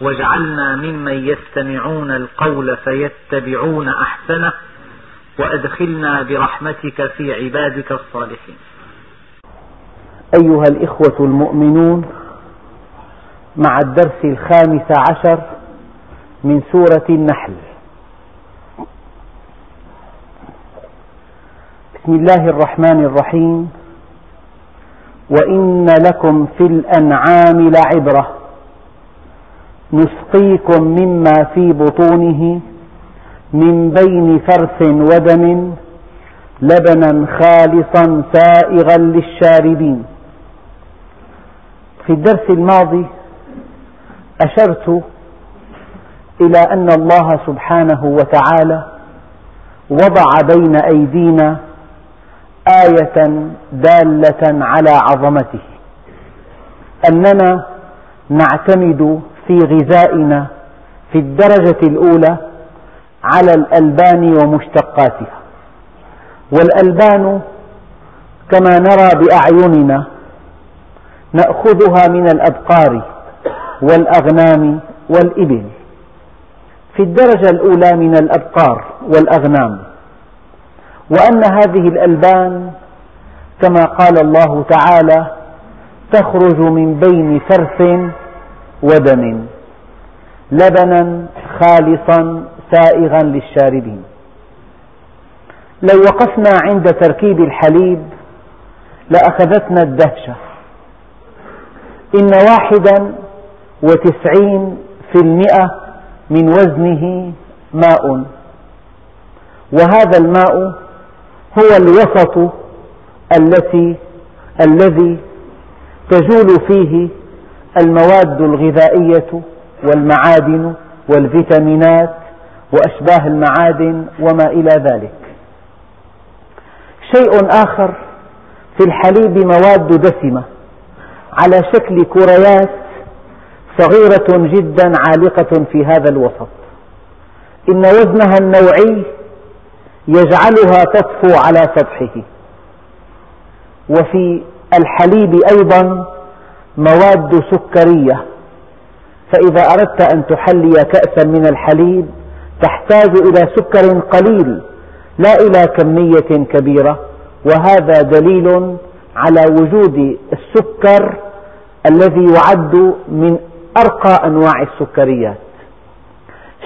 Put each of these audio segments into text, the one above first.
واجعلنا ممن يستمعون القول فيتبعون أحسنه وأدخلنا برحمتك في عبادك الصالحين. أيها الإخوة المؤمنون مع الدرس الخامس عشر من سورة النحل. بسم الله الرحمن الرحيم. وإن لكم في الأنعام لعبرة. نسقيكم مما في بطونه من بين فرث ودم لبنا خالصا سائغا للشاربين. في الدرس الماضي أشرت إلى أن الله سبحانه وتعالى وضع بين أيدينا آية دالة على عظمته أننا نعتمد في غذائنا في الدرجة الأولى على الألبان ومشتقاتها. والألبان كما نرى بأعيننا نأخذها من الأبقار والأغنام والإبل. في الدرجة الأولى من الأبقار والأغنام. وأن هذه الألبان كما قال الله تعالى تخرج من بين فرث ودم لبنا خالصا سائغا للشاربين. لو وقفنا عند تركيب الحليب لأخذتنا الدهشة. إن واحدا وتسعين في المئة من وزنه ماء. وهذا الماء هو الوسط التي الذي تجول فيه المواد الغذائية والمعادن والفيتامينات وأشباه المعادن وما إلى ذلك. شيء آخر في الحليب مواد دسمة على شكل كريات صغيرة جدا عالقة في هذا الوسط. إن وزنها النوعي يجعلها تطفو على سطحه. وفي الحليب أيضا مواد سكرية. فإذا أردت أن تحلي كأسا من الحليب تحتاج إلى سكر قليل لا إلى كمية كبيرة. وهذا دليل على وجود السكر الذي يعد من أرقى أنواع السكريات.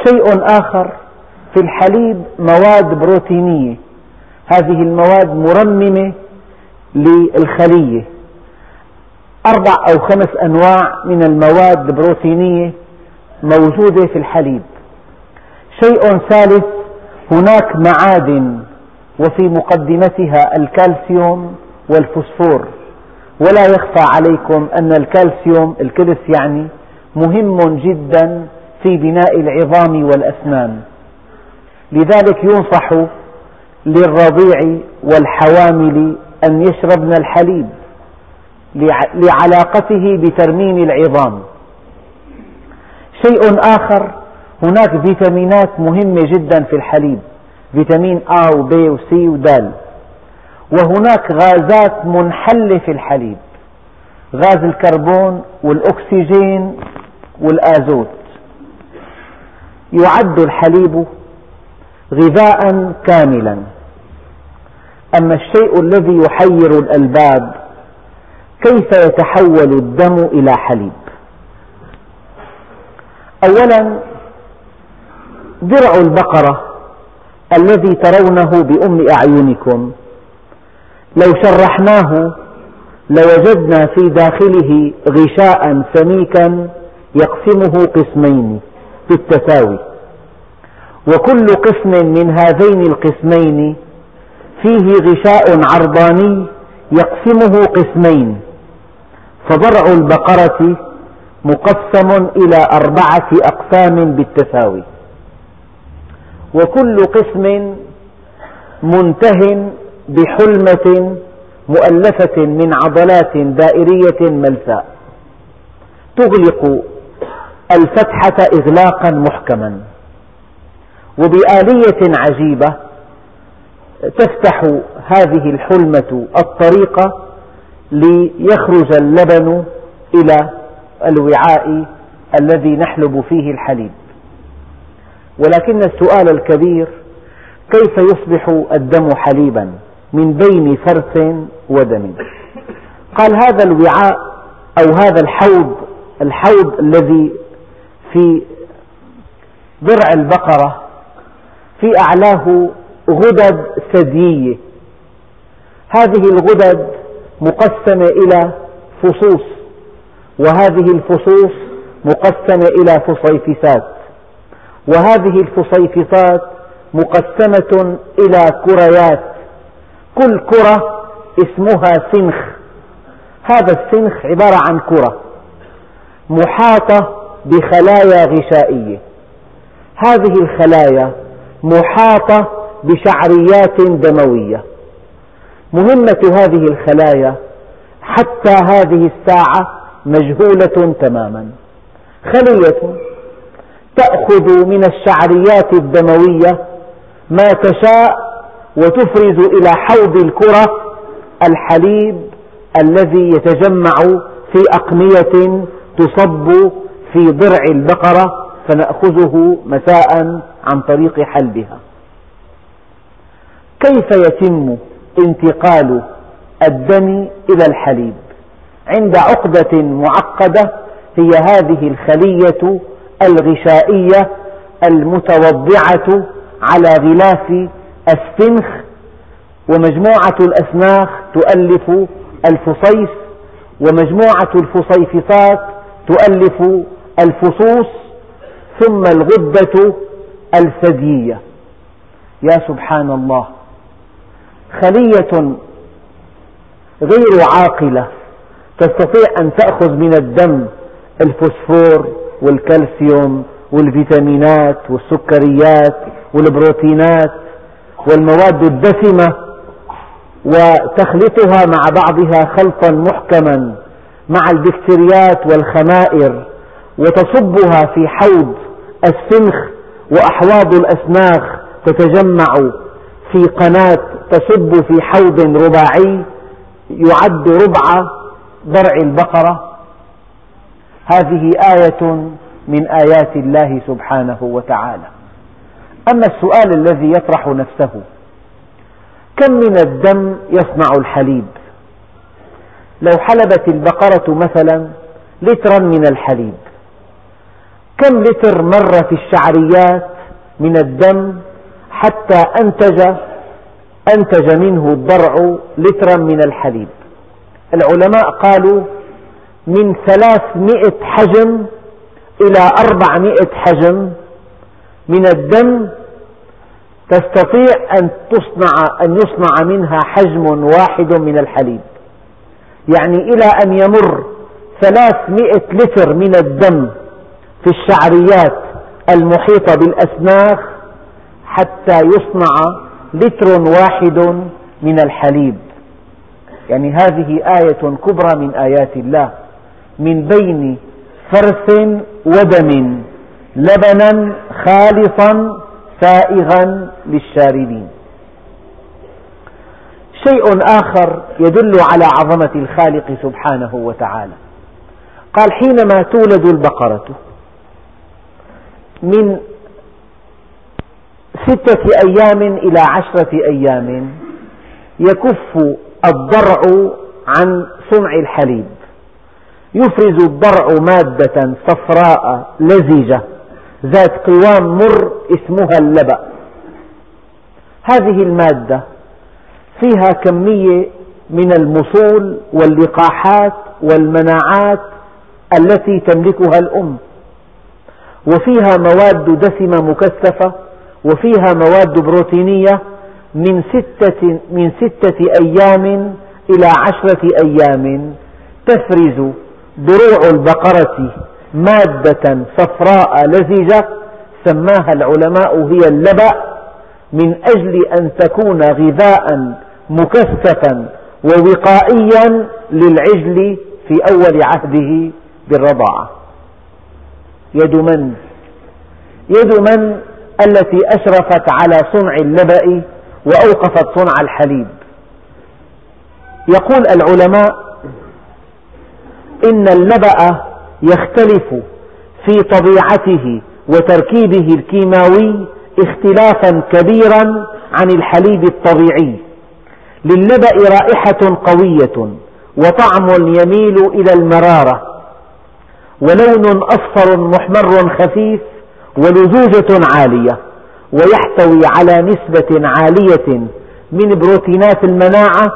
شيء آخر في الحليب مواد بروتينية. هذه المواد مرممة للخلية. أربع أو خمس أنواع من المواد البروتينية موجودة في الحليب. شيء ثالث هناك معادن وفي مقدمتها الكالسيوم والفوسفور. ولا يخفى عليكم أن الكالسيوم الكلس يعني مهم جدا في بناء العظام والأسنان. لذلك ينصح للرضيع والحوامل أن يشربن الحليب. لعلاقته بترميم العظام. شيء آخر هناك فيتامينات مهمة جدا في الحليب فيتامين A و B و C و د. وهناك غازات منحلة في الحليب غاز الكربون والأكسجين والآزوت. يعد الحليب غذاء كاملا. أما الشيء الذي يحير الألباب كيف يتحول الدم إلى حليب؟ أولا درع البقرة الذي ترونه بأم أعينكم. لو شرحناه لوجدنا في داخله غشاء سميكا يقسمه قسمين بالتساوي. وكل قسم من هذين القسمين فيه غشاء عرضاني يقسمه قسمين. فضرع البقرة مقسم إلى أربعة أقسام بالتساوي. وكل قسم منته بحلمة مؤلفة من عضلات دائرية ملساء. تغلق الفتحة إغلاقا محكما. وبآلية عجيبة تفتح هذه الحلمة الطريق ليخرج اللبن إلى الوعاء الذي نحلب فيه الحليب. ولكن السؤال الكبير كيف يصبح الدم حليبا من بين فرث ودم؟ قال هذا الوعاء أو هذا الحوض الحوض الذي في ضرع البقرة في أعلاه غدد ثديية هذه الغدد مقسمة إلى فصوص وهذه الفصوص مقسمة إلى فصيفسات وهذه الفصيفصات مقسمة إلى كريات كل كرة اسمها سنخ هذا السنخ عبارة عن كرة محاطة بخلايا غشائية هذه الخلايا محاطة بشعريات دموية. مهمة هذه الخلايا حتى هذه الساعة مجهولة تماما. خلية تأخذ من الشعريات الدموية ما تشاء وتفرز إلى حوض الكرة الحليب الذي يتجمع في أقنية تصب في ضرع البقرة فنأخذه مساء عن طريق حلبها. كيف يتم انتقال الدم إلى الحليب. عند عقدة معقدة هي هذه الخلية الغشائية المتوضعة على غلاف السنخ ومجموعة الأسناخ تؤلف الفصيف ومجموعة الفصيفصات تؤلف الفصوص ثم الغدة الثديية. يا سبحان الله. خلية غير عاقلة تستطيع أن تأخذ من الدم الفوسفور والكالسيوم والفيتامينات والسكريات والبروتينات والمواد الدسمة وتخلطها مع بعضها خلطا محكما مع البكتيريات والخمائر وتصبها في حوض السنخ وأحواض الأسناخ تتجمع في قناة تصب في حوض رباعي يعد ربع ضرع البقرة. هذه آية من آيات الله سبحانه وتعالى. أما السؤال الذي يطرح نفسه كم من الدم يصنع الحليب؟ لو حلبت البقرة مثلا لترا من الحليب. كم لتر مر في الشعريات من الدم حتى أنتج أنتج منه الضرع لترا من الحليب. العلماء قالوا من ثلاثمئة حجم إلى أربعمئة حجم من الدم تستطيع أن تصنع أن يصنع منها حجم واحد من الحليب. يعني إلى أن يمر ثلاثمئة لتر من الدم في الشعريات المحيطة بالأسناخ حتى يصنع لتر واحد من الحليب. يعني هذه آية كبرى من آيات الله. من بين فرث ودم لبنا خالصا سائغا للشاربين. شيء آخر يدل على عظمة الخالق سبحانه وتعالى. قال حينما تولد البقرة من ستة أيام إلى عشرة أيام يكف الضرع عن صنع الحليب. يفرز الضرع مادة صفراء لزجة ذات قوام مر اسمها اللبأ. هذه المادة فيها كمية من المصول واللقاحات والمناعات التي تملكها الأم وفيها مواد دسمة مكثفة وفيها مواد بروتينية من ستة, من ستة أيام إلى عشرة أيام تفرز دروع البقرة مادة صفراء لزجة سماها العلماء هي اللبأ من أجل أن تكون غذاء مكثفا ووقائيا للعجل في أول عهده بالرضاعة. يد من؟ يد من؟ التي أشرفت على صنع اللبأ وأوقفت صنع الحليب. يقول العلماء إن اللبأ يختلف في طبيعته وتركيبه الكيماوي اختلافا كبيرا عن الحليب الطبيعي. للبأ رائحة قوية وطعم يميل إلى المرارة ولون أصفر محمر خفيف ولزوجة عالية ويحتوي على نسبة عالية من بروتينات المناعة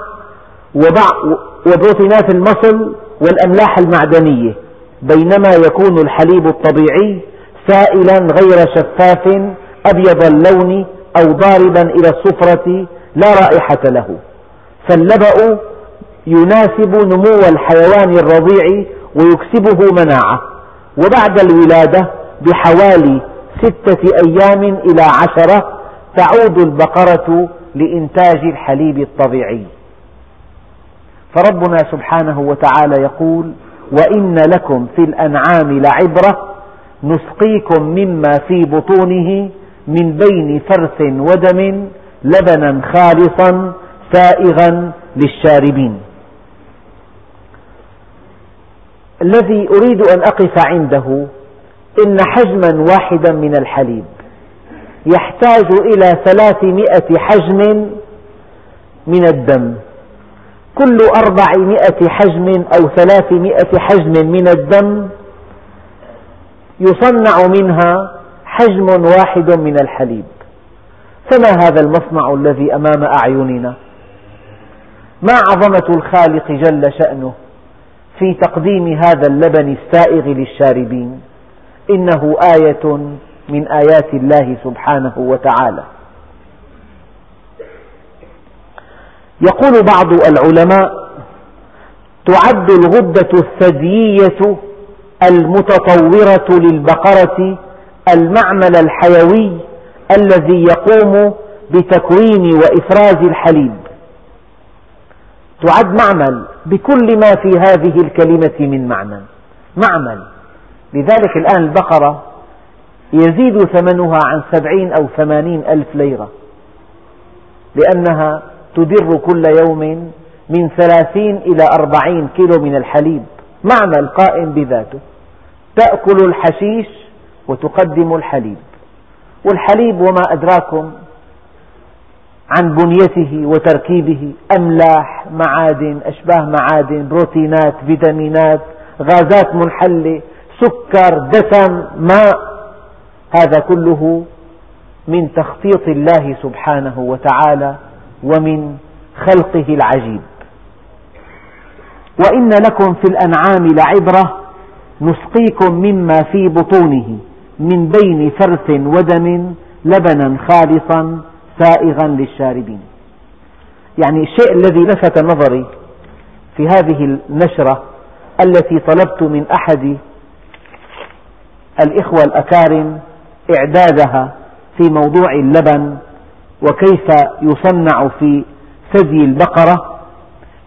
وبروتينات المصل والأملاح المعدنية بينما يكون الحليب الطبيعي سائلا غير شفاف أبيض اللون أو ضاربا إلى الصفرة لا رائحة له. فاللبأ يناسب نمو الحيوان الرضيع ويكسبه مناعة. وبعد الولادة بحوالي ستة أيام إلى عشرة تعود البقرة لإنتاج الحليب الطبيعي. فربنا سبحانه وتعالى يقول وإن لكم في الأنعام لعبرة نسقيكم مما في بطونه من بين فرث ودم لبنا خالصا سائغا للشاربين. الذي أريد أن أقف عنده إن حجما واحدا من الحليب يحتاج إلى ثلاثمائة حجم من الدم. كل أربعمائة حجم أو ثلاثمائة حجم من الدم يصنع منها حجم واحد من الحليب. فما هذا المصنع الذي أمام أعيننا؟ ما عظمة الخالق جل شأنه في تقديم هذا اللبن السائغ للشاربين؟ إنه آية من آيات الله سبحانه وتعالى. يقول بعض العلماء تعد الغدة الثديية المتطورة للبقرة المعمل الحيوي الذي يقوم بتكوين وإفراز الحليب. تعد معمل بكل ما في هذه الكلمة من معنى معمل. لذلك الآن البقرة يزيد ثمنها عن سبعين أو ثمانين ألف ليرة لأنها تدر كل يوم من ثلاثين إلى أربعين كيلو من الحليب معمل قائم بذاته. تأكل الحشيش وتقدم الحليب. والحليب وما أدراكم عن بنيته وتركيبه؟ أملاح معادن أشباه معادن بروتينات فيتامينات غازات منحلة سكر دسم ماء. هذا كله من تخطيط الله سبحانه وتعالى ومن خلقه العجيب. وإن لكم في الأنعام لعبرة نسقيكم مما في بطونه من بين فرث ودم لبنا خالصا سائغا للشاربين. يعني الشيء الذي لفت نظري في هذه النشرة التي طلبت من أحد الإخوة الأكارم إعدادها في موضوع اللبن وكيف يصنع في ثدي البقرة.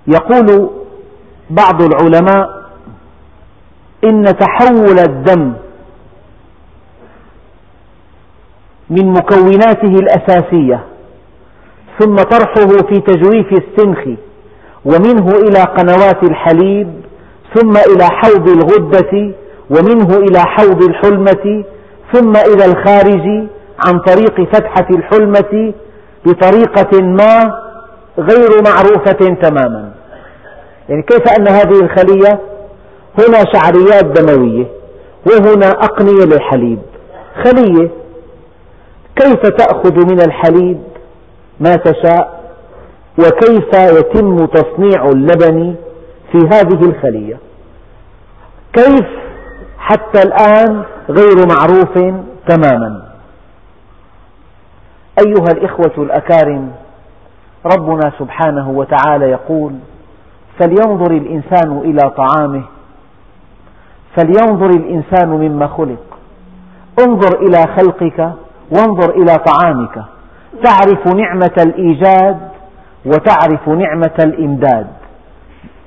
يقول بعض العلماء إن تحول الدم من مكوناته الأساسية ثم طرحه في تجويف السنخ ومنه إلى قنوات الحليب ثم إلى حوض الغدة ومنه إلى حوض الحلمة ثم إلى الخارج عن طريق فتحة الحلمة بطريقة ما غير معروفة تماما. يعني كيف أن هذه الخلية؟ هنا شعريات دموية وهنا أقنية للحليب. خلية كيف تأخذ من الحليب ما تشاء؟ وكيف يتم تصنيع اللبن في هذه الخلية؟ كيف حتى الآن غير معروف تماما. أيها الإخوة الأكارم ربنا سبحانه وتعالى يقول فلينظر الإنسان إلى طعامه فلينظر الإنسان مما خلق. انظر إلى خلقك وانظر إلى طعامك. تعرف نعمة الإيجاد وتعرف نعمة الإمداد.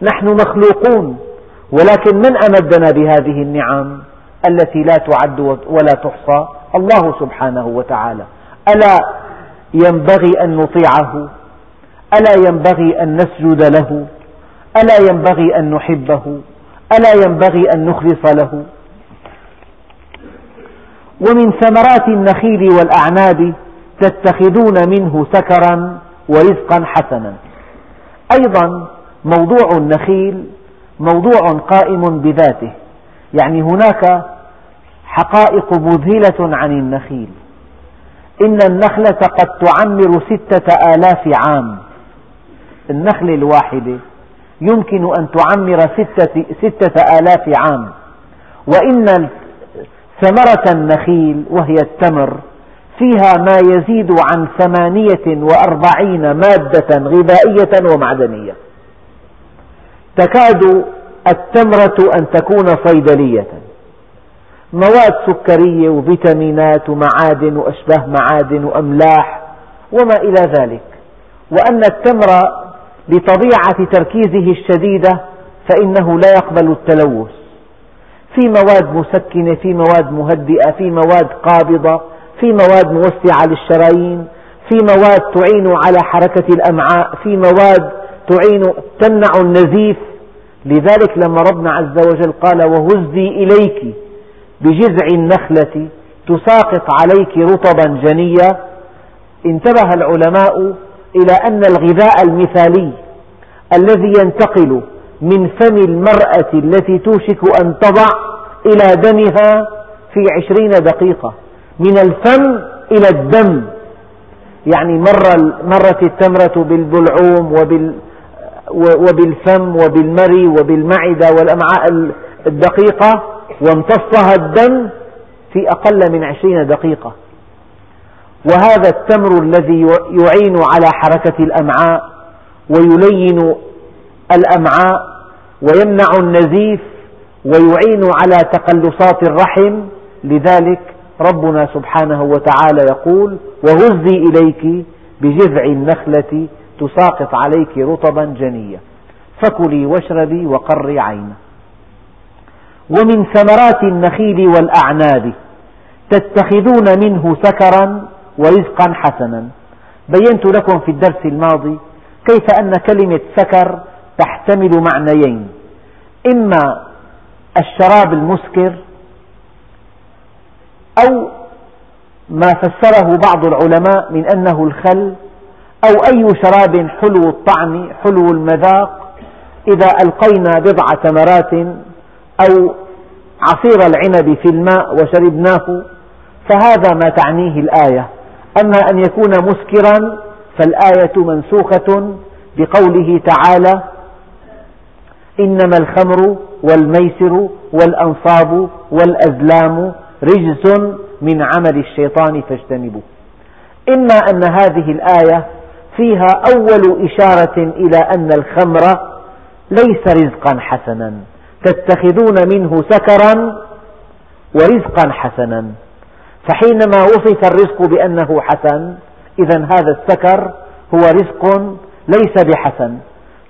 نحن مخلوقون. ولكن من أمدنا بهذه النعم التي لا تعد ولا تحصى؟ الله سبحانه وتعالى. ألا ينبغي أن نطيعه؟ ألا ينبغي أن نسجد له؟ ألا ينبغي أن نحبه؟ ألا ينبغي أن نخلص له؟ ومن ثمرات النخيل والأعناب تتخذون منه سكرا ورزقا حسنا. أيضا موضوع النخيل موضوع قائم بذاته. يعني هناك حقائق مذهلة عن النخيل. إن النخلة قد تعمر ستة آلاف عام. النخلة الواحدة يمكن أن تعمر ستة, ستة آلاف عام. وإن ثمرة النخيل وهي التمر فيها ما يزيد عن ثمانية وأربعين مادة غذائية ومعدنية. تكاد التمرة أن تكون صيدلية. مواد سكرية وفيتامينات ومعادن وأشباه معادن وأملاح وما إلى ذلك. وأن التمر بطبيعة تركيزه الشديدة فإنه لا يقبل التلوث. في مواد مسكنة في مواد مهدئة في مواد قابضة في مواد موسعة للشرايين في مواد تعين على حركة الأمعاء في مواد تعين تمنع النزيف. لذلك لما ربنا عز وجل قال وهزي إليك بجذع النخلة تساقط عليك رطبا جنيا انتبه العلماء إلى أن الغذاء المثالي الذي ينتقل من فم المرأة التي توشك أن تضع إلى دمها في عشرين دقيقة من الفم إلى الدم. يعني مر مرت التمرة بالبلعوم وبال وبالفم وبالمري وبالمعدة والأمعاء الدقيقة وامتصها الدم في أقل من عشرين دقيقة. وهذا التمر الذي يعين على حركة الأمعاء ويلين الأمعاء ويمنع النزيف ويعين على تقلصات الرحم. لذلك ربنا سبحانه وتعالى يقول وهزي إليك بجذع النخلة تساقط عليك رطبا جنيا فكلي واشربي وقري عينا ومن ثمرات النخيل والأعناب تتخذون منه سكرا ورزقا حسنا. بينت لكم في الدرس الماضي كيف أن كلمة سكر تحتمل معنيين. إما الشراب المسكر أو ما فسره بعض العلماء من أنه الخل أو أي شراب حلو الطعم حلو المذاق إذا ألقينا بضع تمرات أو عصير العنب في الماء وشربناه فهذا ما تعنيه الآية. أما أن يكون مسكرا فالآية منسوخة بقوله تعالى إنما الخمر والميسر والأنصاب والأزلام رجس من عمل الشيطان فاجتنبوه. إما أن هذه الآية فيها أول إشارة إلى أن الخمر ليس رزقا حسنا. تتخذون منه سكرا ورزقا حسنا. فحينما وصف الرزق بأنه حسن إذا هذا السكر هو رزق ليس بحسن.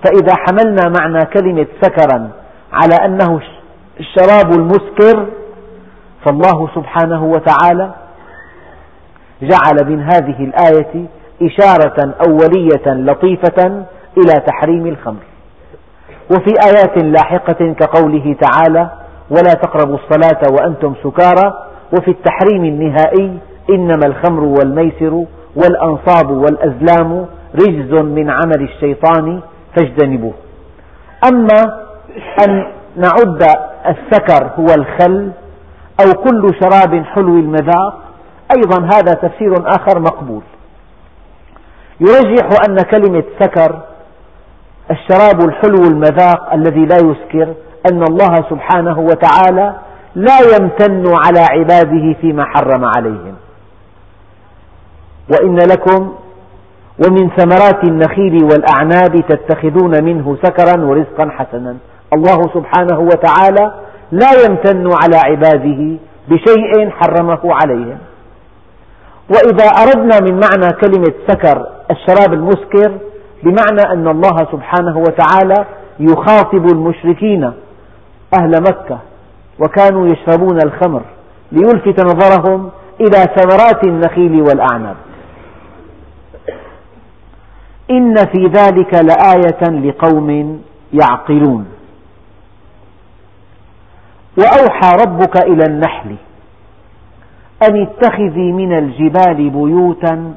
فإذا حملنا معنى كلمة سكرا على أنه الشراب المسكر فالله سبحانه وتعالى جعل من هذه الآية إشارة أولية لطيفة إلى تحريم الخمر. وفي آيات لاحقة كقوله تعالى ولا تقربوا الصلاة وأنتم سكارى وفي التحريم النهائي إنما الخمر والميسر والأنصاب والأزلام رجز من عمل الشيطان فاجتنبوه أما أن نعد السكر هو الخل أو كل شراب حلو المذاق أيضا هذا تفسير آخر مقبول. يرجح أن كلمة سكر الشراب الحلو المذاق الذي لا يسكر أن الله سبحانه وتعالى لا يمتن على عباده فيما حرم عليهم. وإن لكم ومن ثمرات النخيل والأعناب تتخذون منه سكرا ورزقا حسنا. الله سبحانه وتعالى لا يمتن على عباده بشيء حرمه عليهم. وإذا أردنا من معنى كلمة سكر الشراب المسكر بمعنى أن الله سبحانه وتعالى يخاطب المشركين أهل مكة وكانوا يشربون الخمر ليلفت نظرهم إلى ثمرات النخيل والأعناب. إن في ذلك لآية لقوم يعقلون. وأوحى ربك إلى النحل أن اتخذي من الجبال بيوتا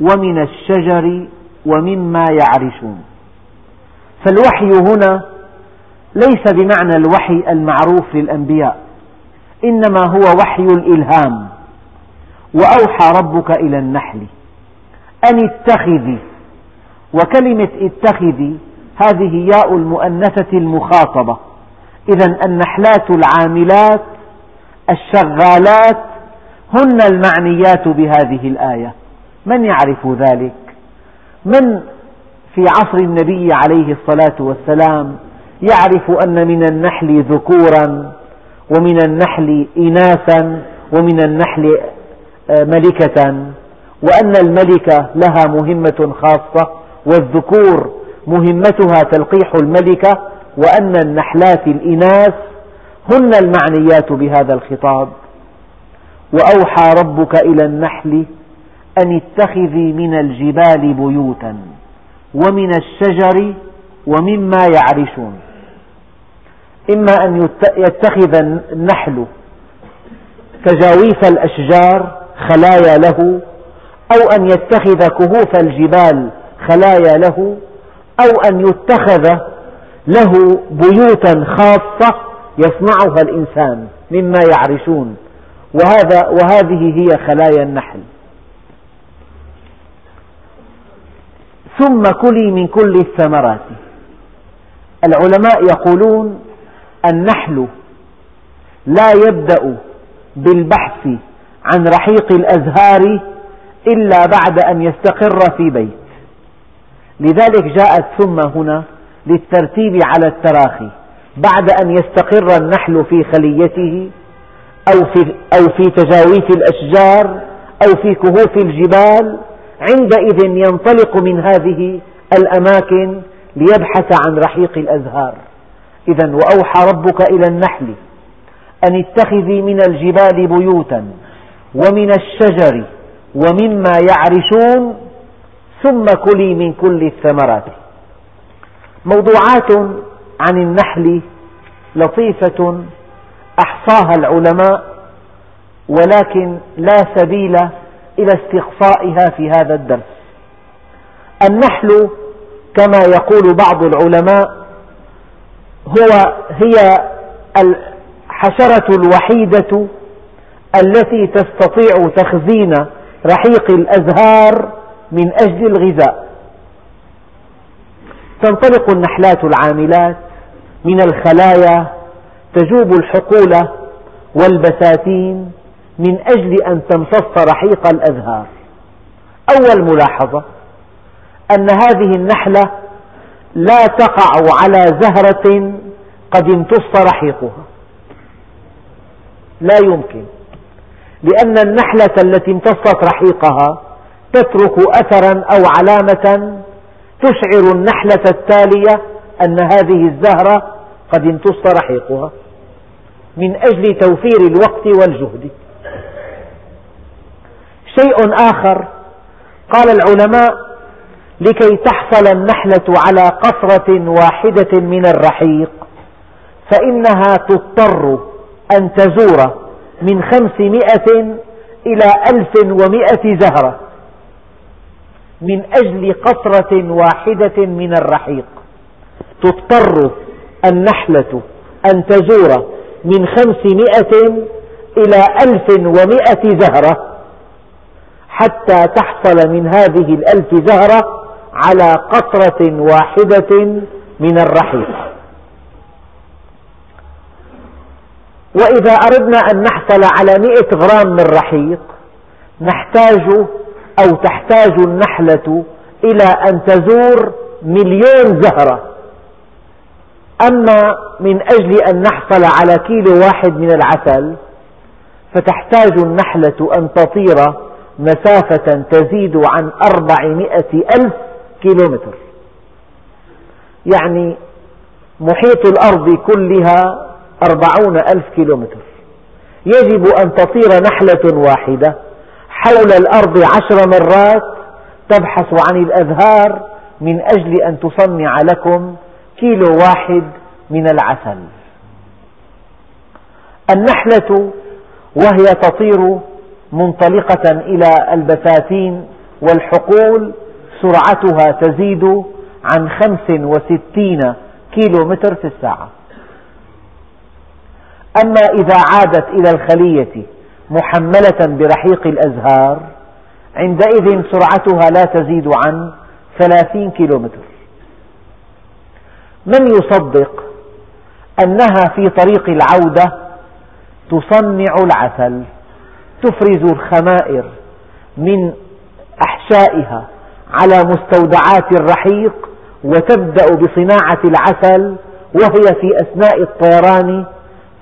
ومن الشجر ومما يعرشون. فالوحي هنا ليس بمعنى الوحي المعروف للأنبياء إنما هو وحي الإلهام. وأوحى ربك إلى النحل. أن اتخذي وكلمة اتخذي هذه ياء المؤنثة المخاطبة. إذا النحلات العاملات الشغالات هن المعنيات بهذه الآية. من يعرف ذلك؟ من في عصر النبي عليه الصلاة والسلام يعرف أن من النحل ذكورا ومن النحل إناثا ومن النحل آه، ملكة وأن الملكة لها مهمة خاصة والذكور مهمتها تلقيح الملكة وأن النحلات الإناث هن المعنيات بهذا الخطاب وأوحى ربك إلى النحل أن اتخذي من الجبال بيوتا ومن الشجر ومما يعرشون. إما أن يتخذ النحل تجاويف الأشجار خلايا له أو أن يتخذ كهوف الجبال خلايا له أو أن يتخذ له بيوتا خاصة يصنعها الإنسان مما يعرشون. وهذا وهذه هي خلايا النحل. ثم كلي من كل الثمرات. العلماء يقولون النحل لا يبدأ بالبحث عن رحيق الأزهار إلا بعد أن يستقر في بيت. لذلك جاءت ثم هنا للترتيب على التراخي. بعد أن يستقر النحل في خليته أو في, أو في تجاويف الأشجار أو في كهوف الجبال عندئذ ينطلق من هذه الأماكن ليبحث عن رحيق الأزهار. إذا وأوحى ربك إلى النحل أن اتخذي من الجبال بيوتا ومن الشجر ومما يعرشون ثم كلي من كل الثمرات. موضوعات عن النحل لطيفة أحصاها العلماء ولكن لا سبيل إلى استقصائها في هذا الدرس. النحل كما يقول بعض العلماء هو هي الحشرة الوحيدة التي تستطيع تخزين رحيق الأزهار من أجل الغذاء. تنطلق النحلات العاملات من الخلايا تجوب الحقول والبساتين من أجل أن تمتص رحيق الأزهار. أول ملاحظة أن هذه النحلة لا تقع على زهرة قد امتص رحيقها. لا يمكن لأن النحلة التي امتصت رحيقها تترك أثرا أو علامة تشعر النحلة التالية أن هذه الزهرة قد امتص رحيقها. من أجل توفير الوقت والجهد. شيء آخر. قال العلماء لكي تحصل النحلة على قطرة واحدة من الرحيق فإنها تضطر أن تزور من خمسمائة إلى ألف ومائة زهرة من أجل قطرة واحدة من الرحيق. تضطر النحلة أن تزور من خمسمائة إلى ألف ومائة زهرة. حتى تحصل من هذه الألف زهرة على قطرة واحدة من الرحيق وإذا أردنا أن نحصل على مئة غرام من رحيق نحتاج أو تحتاج النحلة إلى أن تزور مليون زهرة. أما من أجل أن نحصل على كيلو واحد من العسل فتحتاج النحلة أن تطير مسافة تزيد عن أربعمائة ألف كيلومتر. يعني محيط الأرض كلها أربعون ألف كيلومتر. يجب أن تطير نحلة واحدة حول الأرض عشر مرات تبحث عن الأزهار من أجل أن تصنع لكم كيلو واحد من العسل. النحلة وهي تطير منطلقة إلى البساتين والحقول سرعتها تزيد عن خمس وستين كيلو متر في الساعة. أما إذا عادت إلى الخلية محملة برحيق الأزهار عندئذ سرعتها لا تزيد عن ثلاثين كيلو متر من يصدق أنها في طريق العودة تصنع العسل؟ تفرز الخمائر من أحشائها على مستودعات الرحيق وتبدأ بصناعة العسل وهي في أثناء الطيران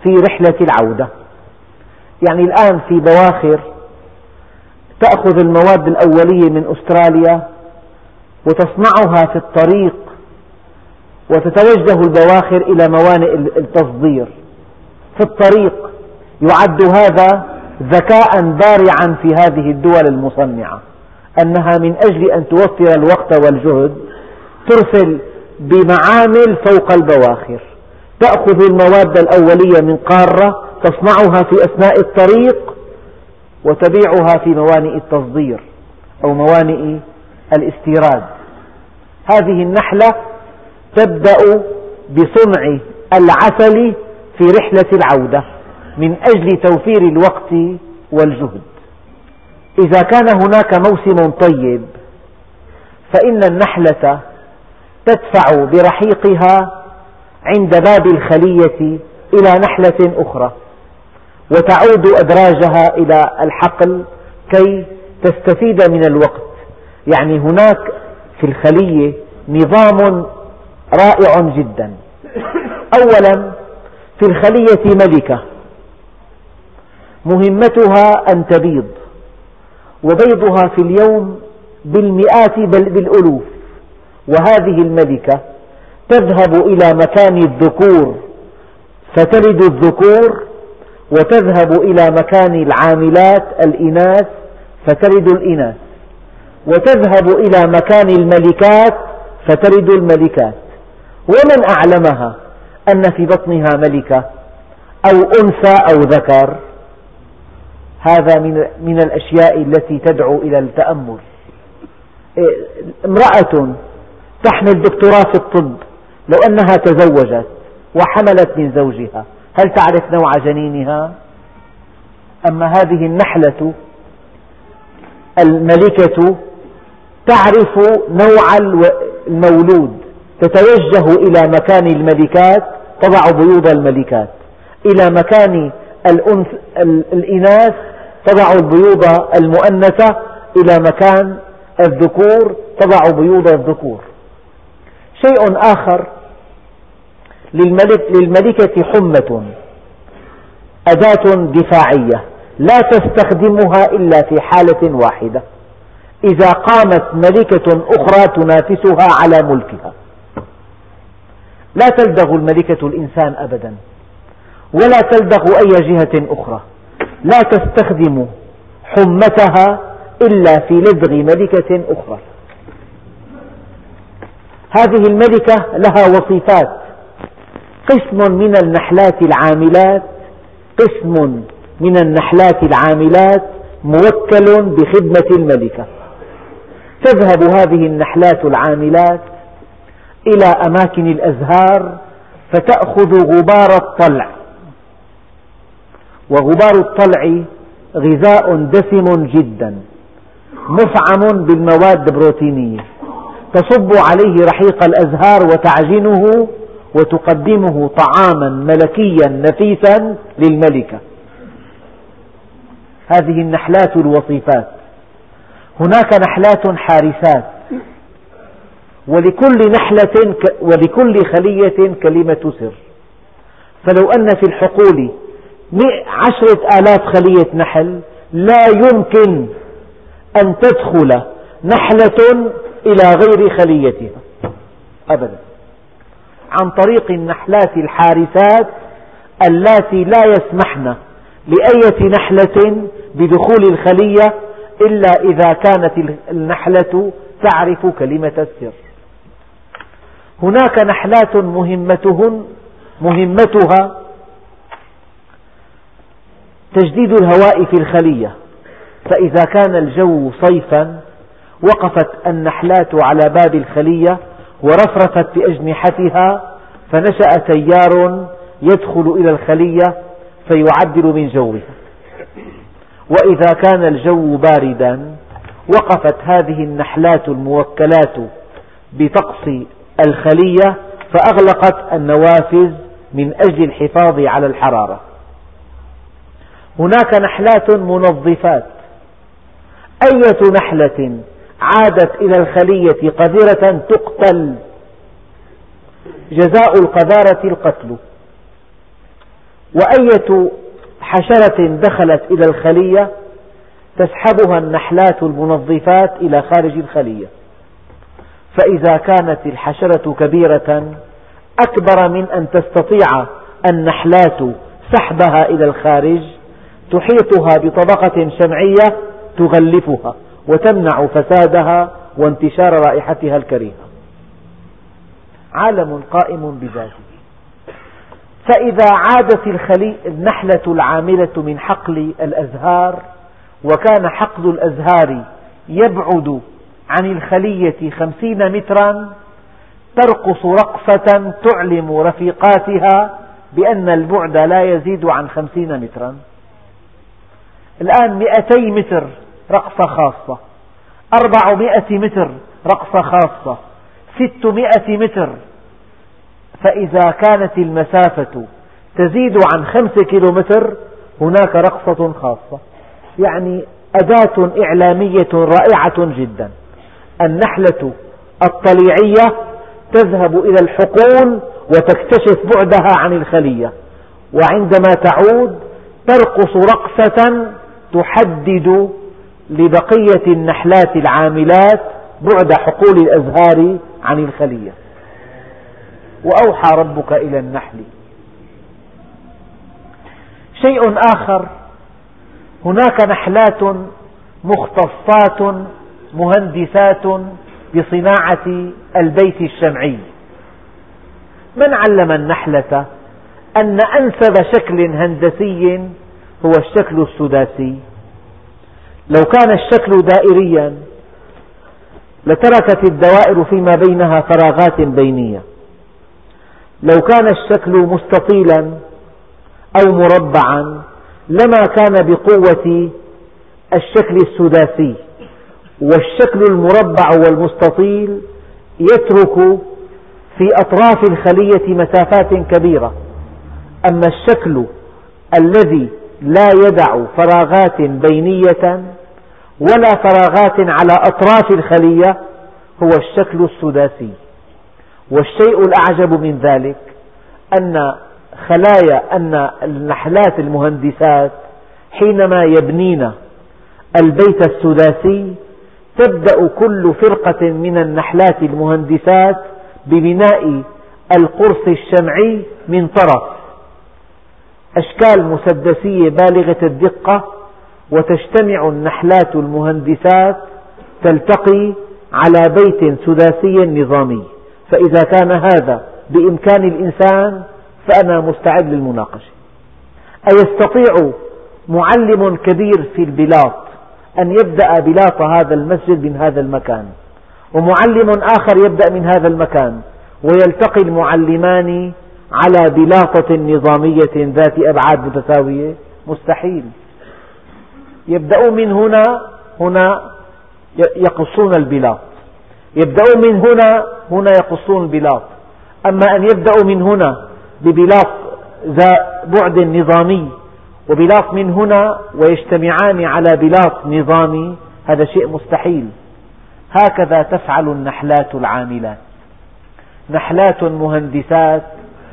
في رحلة العودة. يعني الآن في بواخر تأخذ المواد الأولية من أستراليا وتصنعها في الطريق وتتوجه البواخر إلى موانئ التصدير. في الطريق يعد هذا ذكاء بارعا في هذه الدول المصنعة أنها من أجل أن توفر الوقت والجهد ترسل بمعامل فوق البواخر. تأخذ المواد الأولية من قارة تصنعها في أثناء الطريق وتبيعها في موانئ التصدير أو موانئ الاستيراد. هذه النحلة تبدأ بصنع العسل في رحلة العودة. من أجل توفير الوقت والجهد. إذا كان هناك موسم طيب فإن النحلة تدفع برحيقها عند باب الخلية إلى نحلة أخرى وتعود أدراجها إلى الحقل كي تستفيد من الوقت. يعني هناك في الخلية نظام رائع جدا. أولا في الخلية ملكة. مهمتها أن تبيض وبيضها في اليوم بالمئات بل بالألوف وهذه الملكة تذهب إلى مكان الذكور فتلد الذكور وتذهب إلى مكان العاملات الإناث فتلد الإناث وتذهب إلى مكان الملكات فتلد الملكات. ومن أعلمها أن في بطنها ملكة أو أنثى أو ذكر. هذا من الأشياء التي تدعو إلى التأمل إيه، امرأة تحمل دكتوراه في الطب لو أنها تزوجت وحملت من زوجها هل تعرف نوع جنينها؟ أما هذه النحلة الملكة تعرف نوع المولود تتوجه إلى مكان الملكات تضع بيوض الملكات إلى مكان الإناث تضع البيوض المؤنثة إلى مكان الذكور تضع بيوض الذكور. شيء آخر للملك للملكة حمة أداة دفاعية لا تستخدمها إلا في حالة واحدة. إذا قامت ملكة أخرى تنافسها على ملكها. لا تلدغ الملكة الإنسان أبدا ولا تلدغ أي جهة أخرى. لا تستخدم حمتها إلا في لدغ ملكة أخرى. هذه الملكة لها وصفات. قسم من النحلات العاملات قسم من النحلات العاملات موكل بخدمة الملكة. تذهب هذه النحلات العاملات إلى أماكن الأزهار فتأخذ غبار الطلع. وغبار الطلع غذاء دسم جدا مفعم بالمواد البروتينية تصب عليه رحيق الأزهار وتعجنه وتقدمه طعاما ملكيا نفيسا للملكة. هذه النحلات الوصيفات. هناك نحلات حارسات. ولكل نحلة ولكل خلية كلمة سر. فلو أن في الحقول عشرة آلاف خلية نحل لا يمكن أن تدخل نحلة إلى غير خليتها. أبدا. عن طريق النحلات الحارسات اللاتي لا يسمحن لأية نحلة بدخول الخلية إلا إذا كانت النحلة تعرف كلمة السر. هناك نحلات مهمتهن مهمتها تجديد الهواء في الخلية. فإذا كان الجو صيفا وقفت النحلات على باب الخلية ورفرفت بأجنحتها فنشأ تيار يدخل إلى الخلية فيعدل من جوها. وإذا كان الجو باردا وقفت هذه النحلات الموكلات بطقس الخلية فأغلقت النوافذ من أجل الحفاظ على الحرارة. هناك نحلات منظفات. أية نحلة عادت إلى الخلية قذرة تقتل؟ جزاء القذارة القتل. وأية حشرة دخلت إلى الخلية تسحبها النحلات المنظفات إلى خارج الخلية. فإذا كانت الحشرة كبيرة أكبر من أن تستطيع النحلات سحبها إلى الخارج تحيطها بطبقة شمعية تغلفها وتمنع فسادها وانتشار رائحتها الكريهة. عالم قائم بذاته. فإذا عادت النحلة العاملة من حقل الأزهار وكان حقل الأزهار يبعد عن الخلية خمسين مترا ترقص رقصة تعلم رفيقاتها بأن البعد لا يزيد عن خمسين مترا. الآن مئتي متر رقصة خاصة. أربعمائة متر رقصة خاصة. ستمائة متر. فإذا كانت المسافة تزيد عن خمسة كيلومتر هناك رقصة خاصة. يعني أداة إعلامية رائعة جدا. النحلة الطليعية تذهب إلى الحقول وتكتشف بعدها عن الخلية. وعندما تعود ترقص رقصة تحدد لبقية النحلات العاملات بعد حقول الأزهار عن الخلية. وأوحى ربك إلى النحل. شيء آخر هناك نحلات مختصات مهندسات بصناعة البيت الشمعي. من علم النحلة؟ أن أنسب شكل هندسي هو الشكل السداسي. لو كان الشكل دائريا لتركت الدوائر فيما بينها فراغات بينية. لو كان الشكل مستطيلا أو مربعا لما كان بقوة الشكل السداسي. والشكل المربع والمستطيل يترك في أطراف الخلية مسافات كبيرة. أما الشكل الذي لا يدع فراغات بينية ولا فراغات على أطراف الخلية هو الشكل السداسي. والشيء الأعجب من ذلك أن خلايا أن النحلات المهندسات حينما يبنين البيت السداسي تبدأ كل فرقة من النحلات المهندسات ببناء القرص الشمعي من طرف. أشكال مسدسية بالغة الدقة وتجتمع النحلات المهندسات تلتقي على بيت سداسي نظامي. فإذا كان هذا بإمكان الإنسان فأنا مستعد للمناقشة. أيستطيع معلم كبير في البلاط أن يبدأ بلاط هذا المسجد من هذا المكان ومعلم آخر يبدأ من هذا المكان ويلتقي المعلمان على بلاطة نظامية ذات أبعاد متساوية؟ مستحيل. يبدأون من هنا هنا يقصون البلاط. يبدأون من هنا هنا يقصون البلاط. أما أن يبدأوا من هنا ببلاط ذا بعد نظامي وبلاط من هنا ويجتمعان على بلاط نظامي هذا شيء مستحيل. هكذا تفعل النحلات العاملات. نحلات مهندسات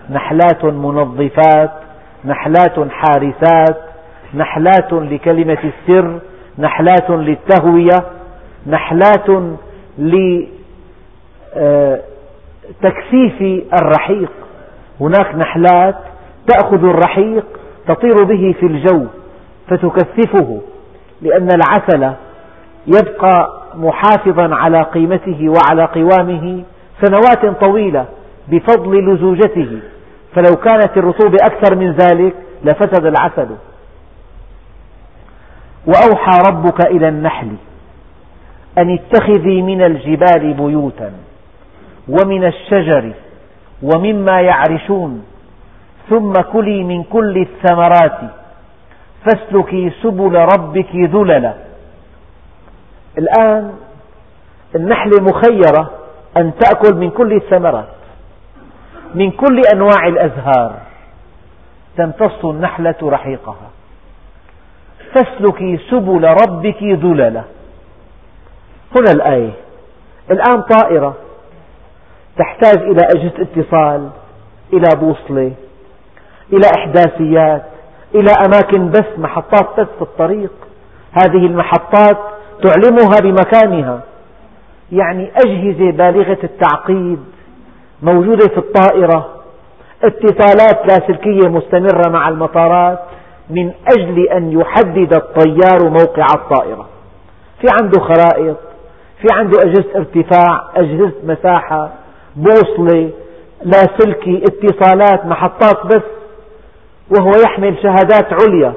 نحلات منظفات نحلات حارسات نحلات لكلمة السر نحلات للتهوية نحلات لتكثيف الرحيق. هناك نحلات تأخذ الرحيق تطير به في الجو فتكثفه لأن العسل يبقى محافظا على قيمته وعلى قوامه سنوات طويلة. بفضل لزوجته. فلو كانت الرطوبة أكثر من ذلك لفسد العسل. وأوحى ربك إلى النحل. أن اتخذي من الجبال بيوتا. ومن الشجر. ومما يعرشون. ثم كلي من كل الثمرات. فاسلكي سبل ربك ذللا. الآن النحلة مخيرة أن تأكل من كل الثمرات. من كل أنواع الأزهار تمتص النحلة رحيقها. تسلكي سبل ربك ذللا. هنا الآية. الآن طائرة. تحتاج إلى أجهزة اتصال إلى بوصلة إلى إحداثيات إلى أماكن بث محطات بث في الطريق. هذه المحطات تعلمها بمكانها. يعني أجهزة بالغة التعقيد. موجودة في الطائرة. اتصالات لاسلكية مستمرة مع المطارات من أجل أن يحدد الطيار موقع الطائرة. في عنده خرائط في عنده أجهزة ارتفاع أجهزة مساحة بوصلة لاسلكي اتصالات محطات بث وهو يحمل شهادات عليا.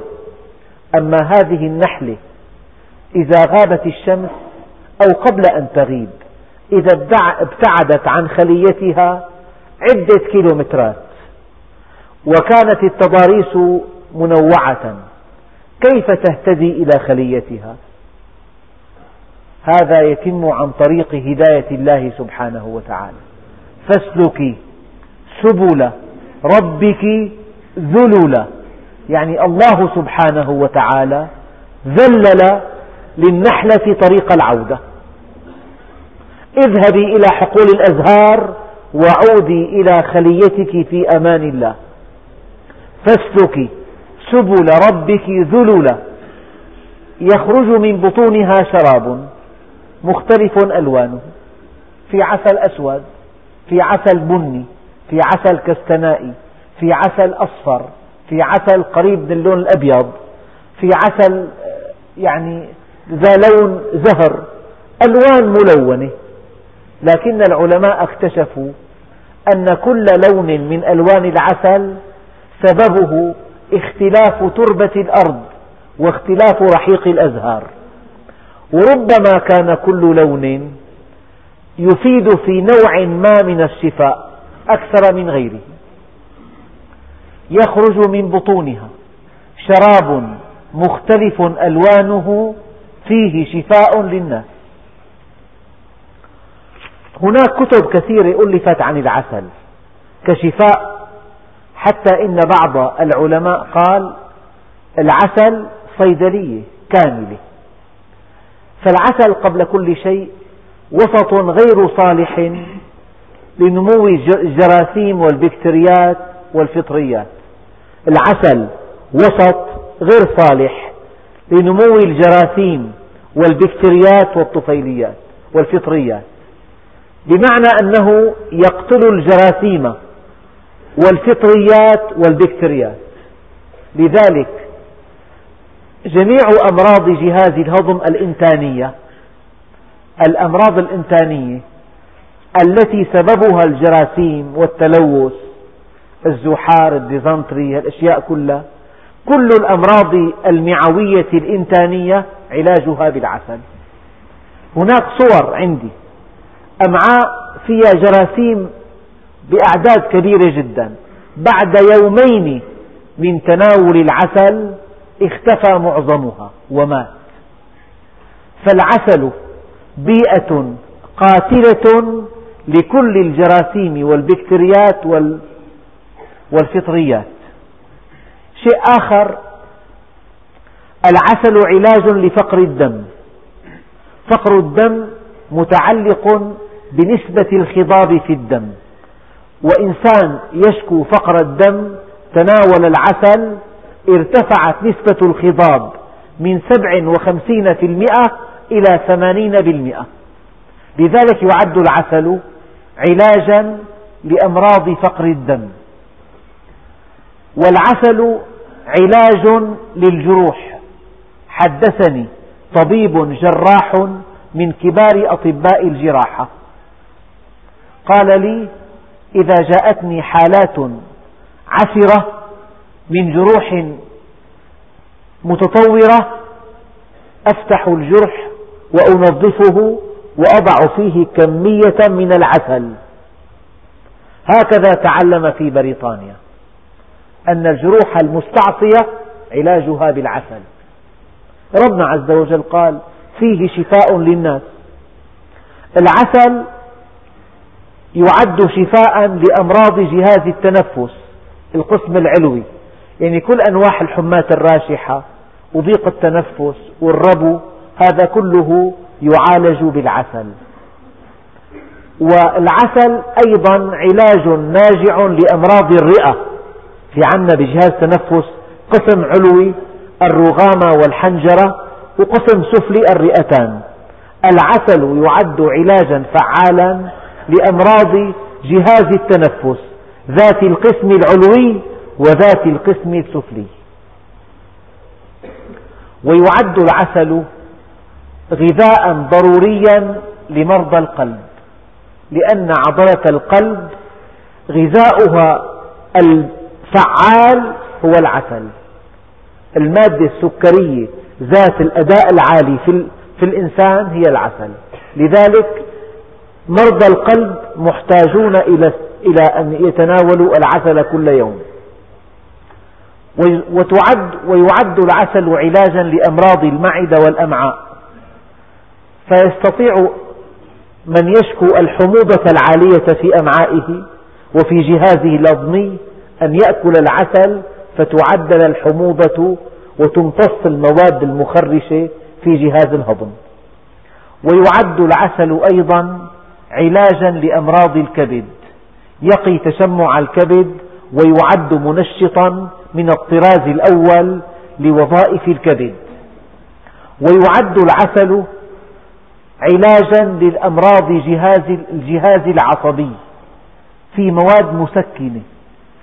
أما هذه النحلة إذا غابت الشمس أو قبل أن تغيب إذا ابتعدت عن خليتها عدة كيلومترات. وكانت التضاريس منوعة. كيف تهتدي إلى خليتها؟ هذا يتم عن طريق هداية الله سبحانه وتعالى. فاسلكي سبل ربك ذللا يعني الله سبحانه وتعالى ذلل للنحلة طريق العودة. اذهبي إلى حقول الأزهار وعودي إلى خليتك في أمان الله. فاسلكي سبل ربك ذللا. يخرج من بطونها شراب مختلف ألوانه. في عسل أسود في عسل بني في عسل كستنائي في عسل أصفر في عسل قريب من اللون الأبيض في عسل يعني ذا لون زهر. ألوان ملونة. لكن العلماء اكتشفوا أن كل لون من ألوان العسل سببه اختلاف تربة الأرض واختلاف رحيق الأزهار. وربما كان كل لون يفيد في نوع ما من الشفاء أكثر من غيره. يخرج من بطونها شراب مختلف ألوانه فيه شفاء للناس. هناك كتب كثيرة ألفت عن العسل كشفاء حتى إن بعض العلماء قال العسل صيدلية كاملة. فالعسل قبل كل شيء وسط غير صالح لنمو الجراثيم والبكتريات والفطريات. العسل وسط غير صالح لنمو الجراثيم والبكتريات والطفيليات والفطريات. بمعنى أنه يقتل الجراثيم والفطريات والبكتريات. لذلك جميع أمراض جهاز الهضم الإنتانية الأمراض الإنتانية التي سببها الجراثيم والتلوث الزحار الديزنتري الأشياء كلها كل الأمراض المعوية الإنتانية علاجها بالعسل. هناك صور عندي. أمعاء فيها جراثيم بأعداد كبيرة جدا. بعد يومين من تناول العسل اختفى معظمها ومات فالعسل بيئة قاتلة لكل الجراثيم والبكتريات والفطريات. شيء آخر العسل علاج لفقر الدم. فقر الدم متعلق بنسبة الخضاب في الدم. وإنسان يشكو فقر الدم تناول العسل ارتفعت نسبة الخضاب من سبع وخمسين في المئة إلى ثمانين بالمئة. لذلك يعد العسل علاجا لأمراض فقر الدم. والعسل علاج للجروح. حدثني طبيب جراح من كبار أطباء الجراحة. قال لي إذا جاءتني حالات عسرة من جروح متطورة أفتح الجرح وأنظفه وأضع فيه كمية من العسل. هكذا تعلم في بريطانيا أن الجروح المستعصية علاجها بالعسل. ربنا عز وجل قال فيه شفاء للناس. العسل يعد شفاء لأمراض جهاز التنفس القسم العلوي. يعني كل أنواع الحماة الراشحة وضيق التنفس والربو هذا كله يعالج بالعسل. والعسل أيضا علاج ناجع لأمراض الرئة. في عنا بجهاز تنفس قسم علوي الرغامة والحنجرة وقسم سفلي الرئتان. العسل يعد علاجا فعالا لأمراض جهاز التنفس ذات القسم العلوي وذات القسم السفلي. ويعد العسل غذاء ضروريا لمرضى القلب لأن عضلة القلب غذاؤها الفعال هو العسل. المادة السكرية ذات الأداء العالي في الإنسان هي العسل. لذلك مرضى القلب محتاجون إلى إلى أن يتناولوا العسل كل يوم. وتعد ويعد العسل علاجا لأمراض المعدة والأمعاء. فيستطيع من يشكو الحموضة العالية في أمعائه وفي جهازه الهضمي أن يأكل العسل فتعدل الحموضة وتمتص المواد المخرشة في جهاز الهضم. ويعد العسل أيضا علاجا لأمراض الكبد. يقي تشمع الكبد ويعد منشطا من الطراز الأول لوظائف الكبد. ويعد العسل علاجا للأمراض جهاز الجهاز العصبي في مواد مسكنة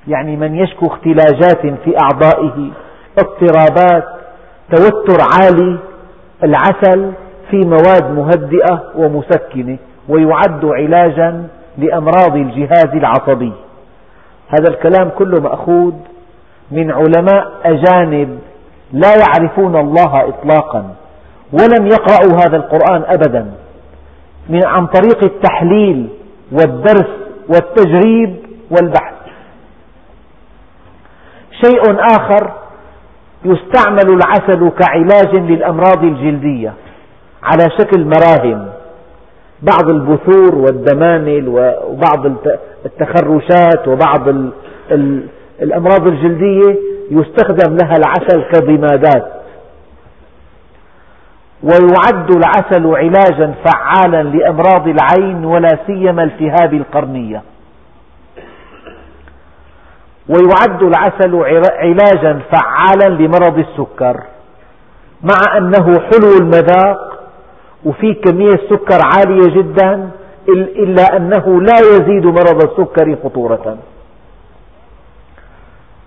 يعني من يشكو اختلاجات في أعضائه اضطرابات توتر عالي العسل في مواد مهدئة ومسكنة. ويعد علاجا لأمراض الجهاز العصبي. هذا الكلام كله مأخوذ من علماء أجانب لا يعرفون الله إطلاقا ولم يقرأوا هذا القرآن أبدا. من عن طريق التحليل والدرس والتجريب والبحث. شيء آخر يستعمل العسل كعلاج للأمراض الجلدية على شكل مراهم. بعض البثور والدمانل وبعض التخرشات وبعض الأمراض الجلدية يستخدم لها العسل كضمادات. ويعد العسل علاجا فعالا لأمراض العين ولا سيما التهاب القرنية. ويعد العسل علاجا فعالا لمرض السكر مع أنه حلو المذاق وفيه كمية سكر عالية جدا إلا أنه لا يزيد مرض السكر خطورة.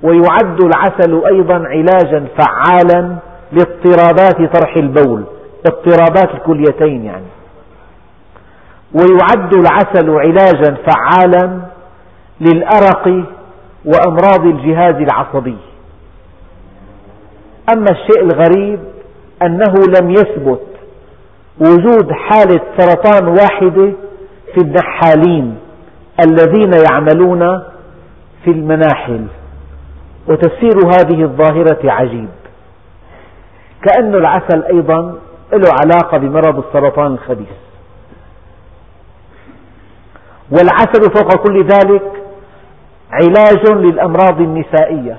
ويعد العسل أيضا علاجا فعالا لاضطرابات طرح البول اضطرابات الكليتين يعني. ويعد العسل علاجا فعالا للأرق وأمراض الجهاز العصبي. أما الشيء الغريب أنه لم يثبت وجود حالة سرطان واحدة في النحالين الذين يعملون في المناحل. وتفسير هذه الظاهرة عجيب. كأن العسل أيضا له علاقة بمرض السرطان الخبيث. والعسل فوق كل ذلك علاج للأمراض النسائية.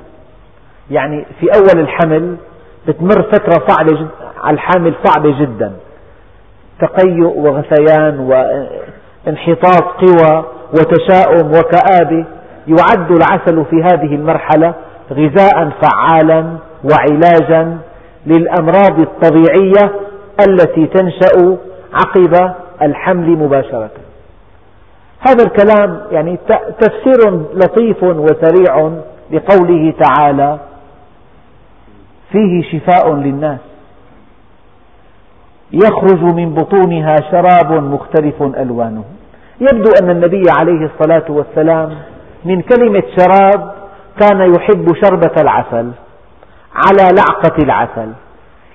يعني في أول الحمل بتمر فترة صعبة على الحامل صعبة جدا. تقيؤ وغثيان وانحطاط قوى وتشاؤم وكآبة يعد العسل في هذه المرحلة غذاء فعالا وعلاجا للأمراض الطبيعية التي تنشأ عقب الحمل مباشرة. هذا الكلام يعني تفسير لطيف وسريع لقوله تعالى فيه شفاء للناس. يخرج من بطونها شراب مختلف ألوانه. يبدو أن النبي عليه الصلاة والسلام من كلمة شراب كان يحب شربة العسل على لعقة العسل.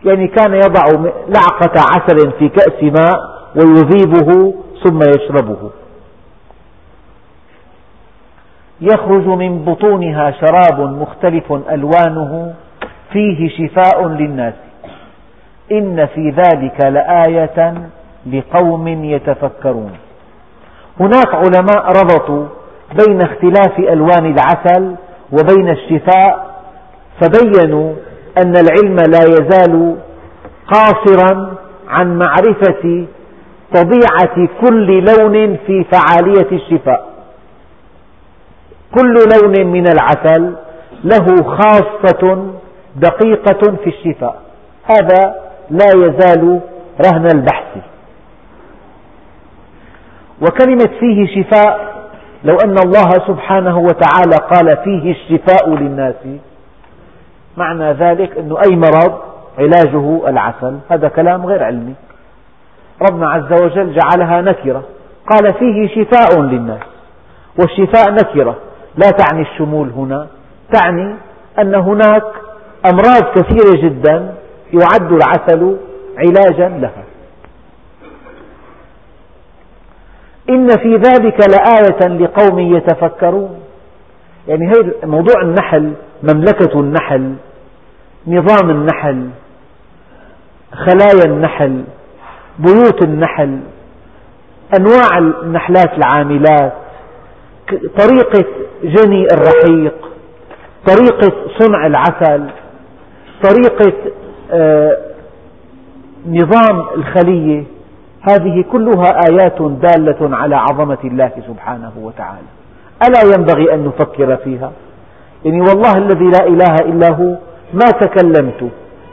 يعني كان يضع لعقة عسل في كأس ماء ويذيبه ثم يشربه. يخرج من بطونها شراب مختلف ألوانه فيه شفاء للناس. إن في ذلك لآية لقوم يتفكرون. هناك علماء ربطوا بين اختلاف ألوان العسل وبين الشفاء فبينوا أن العلم لا يزال قاصرا عن معرفة طبيعة كل لون في فعالية الشفاء. كل لون من العسل له خاصة دقيقة في الشفاء. هذا لا يزال رهن البحث. وكلمة فيه شفاء لو أن الله سبحانه وتعالى قال فيه الشفاء للناس معنى ذلك أن أي مرض علاجه العسل هذا كلام غير علمي. ربنا عز وجل جعلها نكرة. قال فيه شفاء للناس والشفاء نكرة. لا تعني الشمول هنا تعني أن هناك أمراض كثيرة جدا يعد العسل علاجا لها. إن في ذلك لآية لقوم يتفكرون. يعني هي موضوع النحل مملكة النحل نظام النحل خلايا النحل بيوت النحل أنواع النحلات العاملات طريقة جني الرحيق طريقة صنع العسل طريقة نظام الخلية هذه كلها آيات دالة على عظمة الله سبحانه وتعالى. ألا ينبغي أن نفكر فيها؟ يعني والله الذي لا إله إلا هو ما تكلمت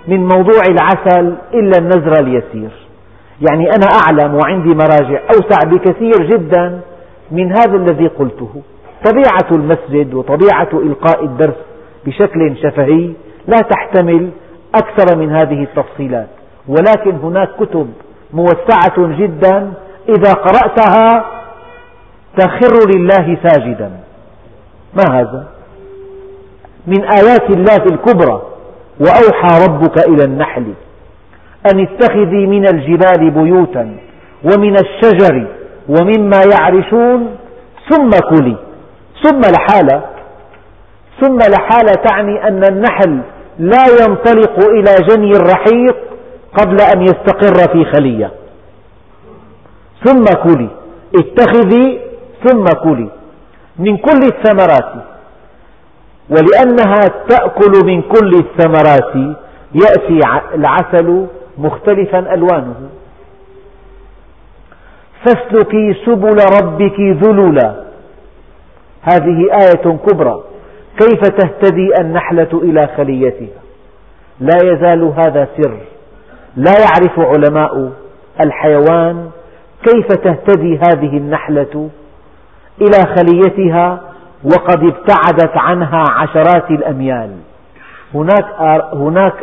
من موضوع العسل إلا النزر اليسير. يعني أنا أعلم وعندي مراجع أوسع بكثير جدا من هذا الذي قلته. طبيعة المسجد وطبيعة إلقاء الدرس بشكل شفهي لا تحتمل أكثر من هذه التفصيلات. ولكن هناك كتب موسعة جدا إذا قرأتها تخر لله ساجدا. ما هذا؟ من آيات الله الكبرى وأوحى ربك إلى النحل. أن اتخذي من الجبال بيوتا ومن الشجر ومما يعرشون ثم كلي. ثم لحالة. ثم لحالة تعني أن النحل لا ينطلق إلى جني الرحيق قبل أن يستقر في خلية. ثم كلي. اتخذي ثم كلي. من كل الثمرات. ولأنها تأكل من كل الثمرات يأتي العسل مختلفا ألوانه. فاسلكي سبل ربك ذللا هذه آية كبرى. كيف تهتدي النحلة إلى خليتها؟ لا يزال هذا سر. لا يعرف علماء الحيوان كيف تهتدي هذه النحلة إلى خليتها وقد ابتعدت عنها عشرات الأميال. هناك هناك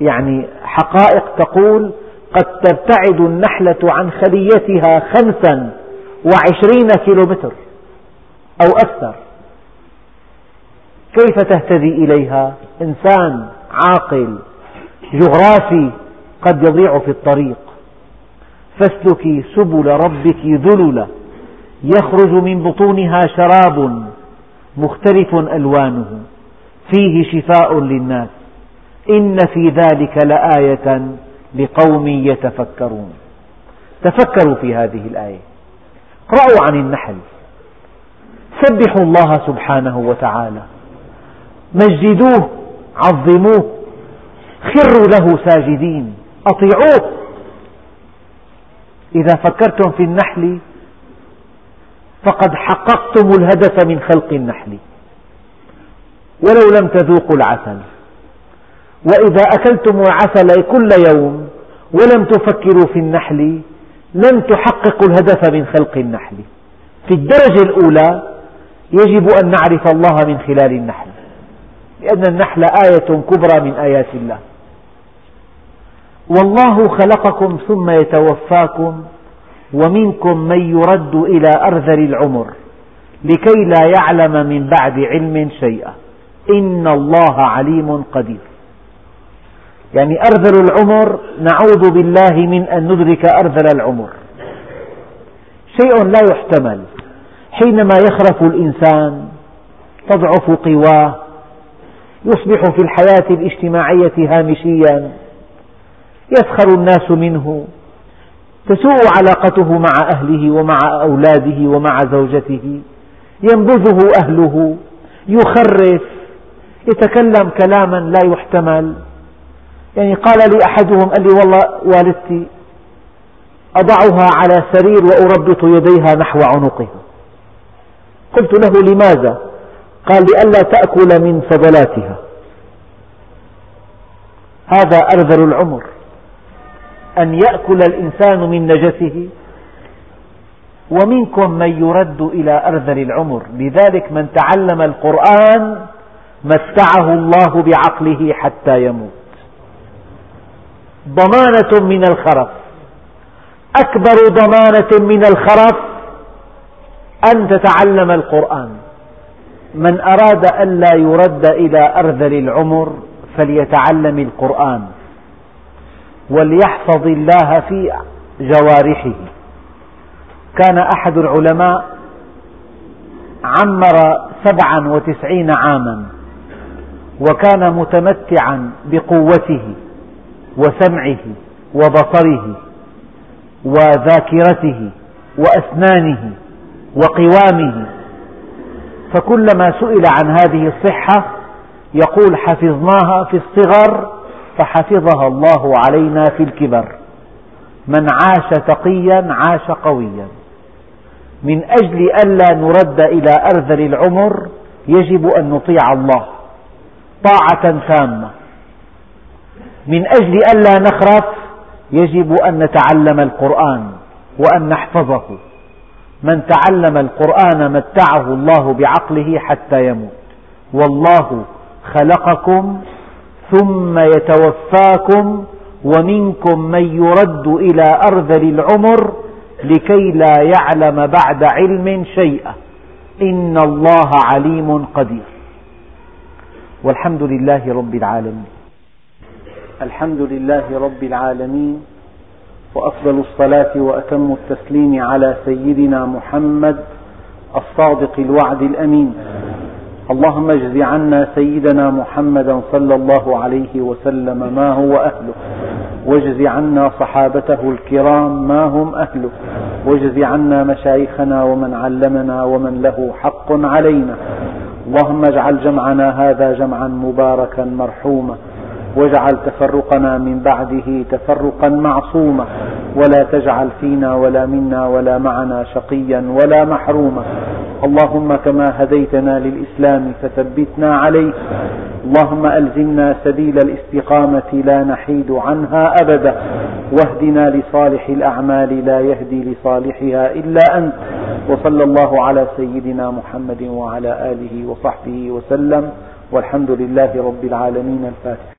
يعني حقائق تقول قد تبتعد النحلة عن خليتها خمسا وعشرين كيلومتر أو أكثر. كيف تهتدي إليها؟ إنسان عاقل جغرافي قد يضيع في الطريق. فاسلكي سبل ربك ذللا يخرج من بطونها شراب مختلف ألوانه فيه شفاء للناس. إن في ذلك لآية لقوم يتفكرون. تفكروا في هذه الآية. اقرأوا عن النحل. سبحوا الله سبحانه وتعالى. مجدوه عظموه. خروا له ساجدين أطيعوه. إذا فكرتم في النحل فقد حققتم الهدف من خلق النحل. ولو لم تذوقوا العسل. وإذا أكلتم العسل كل يوم ولم تفكروا في النحل لن تحققوا الهدف من خلق النحل. في الدرجة الأولى يجب أن نعرف الله من خلال النحل. لأن النحل آية كبرى من آيات الله. والله خلقكم ثم يتوفاكم ومنكم من يرد إلى أرذل العمر لكي لا يعلم من بعد علم شيئا. إن الله عليم قدير. يعني أرذل العمر نعوذ بالله من أن ندرك أرذل العمر. شيء لا يحتمل. حينما يخرف الإنسان تضعف قواه يصبح في الحياة الاجتماعية هامشيا. يسخر الناس منه. تسوء علاقته مع أهله ومع أولاده ومع زوجته. ينبذه أهله. يخرف. يتكلم كلاما لا يحتمل. يعني قال لي أحدهم قال لي والله والدتي أضعها على سرير وأربط يديها نحو عنقها. قلت له لماذا؟ قال لئلا تأكل من فضلاتها. هذا أرذل العمر. أن يأكل الإنسان من نجسه. ومنكم من يرد إلى أرذل العمر. لذلك من تعلم القرآن متعه الله بعقله حتى يموت. ضمانة من الخرف. أكبر ضمانة من الخرف أن تتعلم القرآن. من أراد ألا يرد إلى أرذل العمر فليتعلم القرآن وليحفظ الله في جوارحه. كان أحد العلماء عمر سبعا وتسعين عاما وكان متمتعا بقوته وسمعه وبصره وذاكرته وأسنانه وقوامه فكلما سئل عن هذه الصحة يقول حفظناها في الصغر فحفظها الله علينا في الكبر. من عاش تقيا عاش قويا. من أجل ألا نرد إلى أرذل العمر يجب أن نطيع الله طاعة تامة. من أجل ألا نخرف يجب أن نتعلم القرآن وأن نحفظه. من تعلم القرآن متعه الله بعقله حتى يموت. والله خلقكم ثم يتوفاكم ومنكم من يرد إلى أرذل العمر لكي لا يعلم بعد علم شيئا. إن الله عليم قدير. والحمد لله رب العالمين. الحمد لله رب العالمين. وأفضل الصلاة وأتم التسليم على سيدنا محمد الصادق الوعد الأمين. اللهم اجز عنا سيدنا محمدا صلى الله عليه وسلم ما هو أهله. واجز عنا صحابته الكرام ما هم أهله. واجز عنا مشايخنا ومن علمنا ومن له حق علينا. اللهم اجعل جمعنا هذا جمعا مباركا مرحوما. واجعل تفرقنا من بعده تفرقا معصوما ولا تجعل فينا ولا منا ولا معنا شقيا ولا محروما. اللهم كما هديتنا للإسلام فثبتنا عليه. اللهم ألزمنا سبيل الاستقامة لا نحيد عنها أبدا. واهدنا لصالح الأعمال لا يهدي لصالحها إلا أنت. وصلى الله على سيدنا محمد وعلى آله وصحبه وسلم. والحمد لله رب العالمين. الفاتح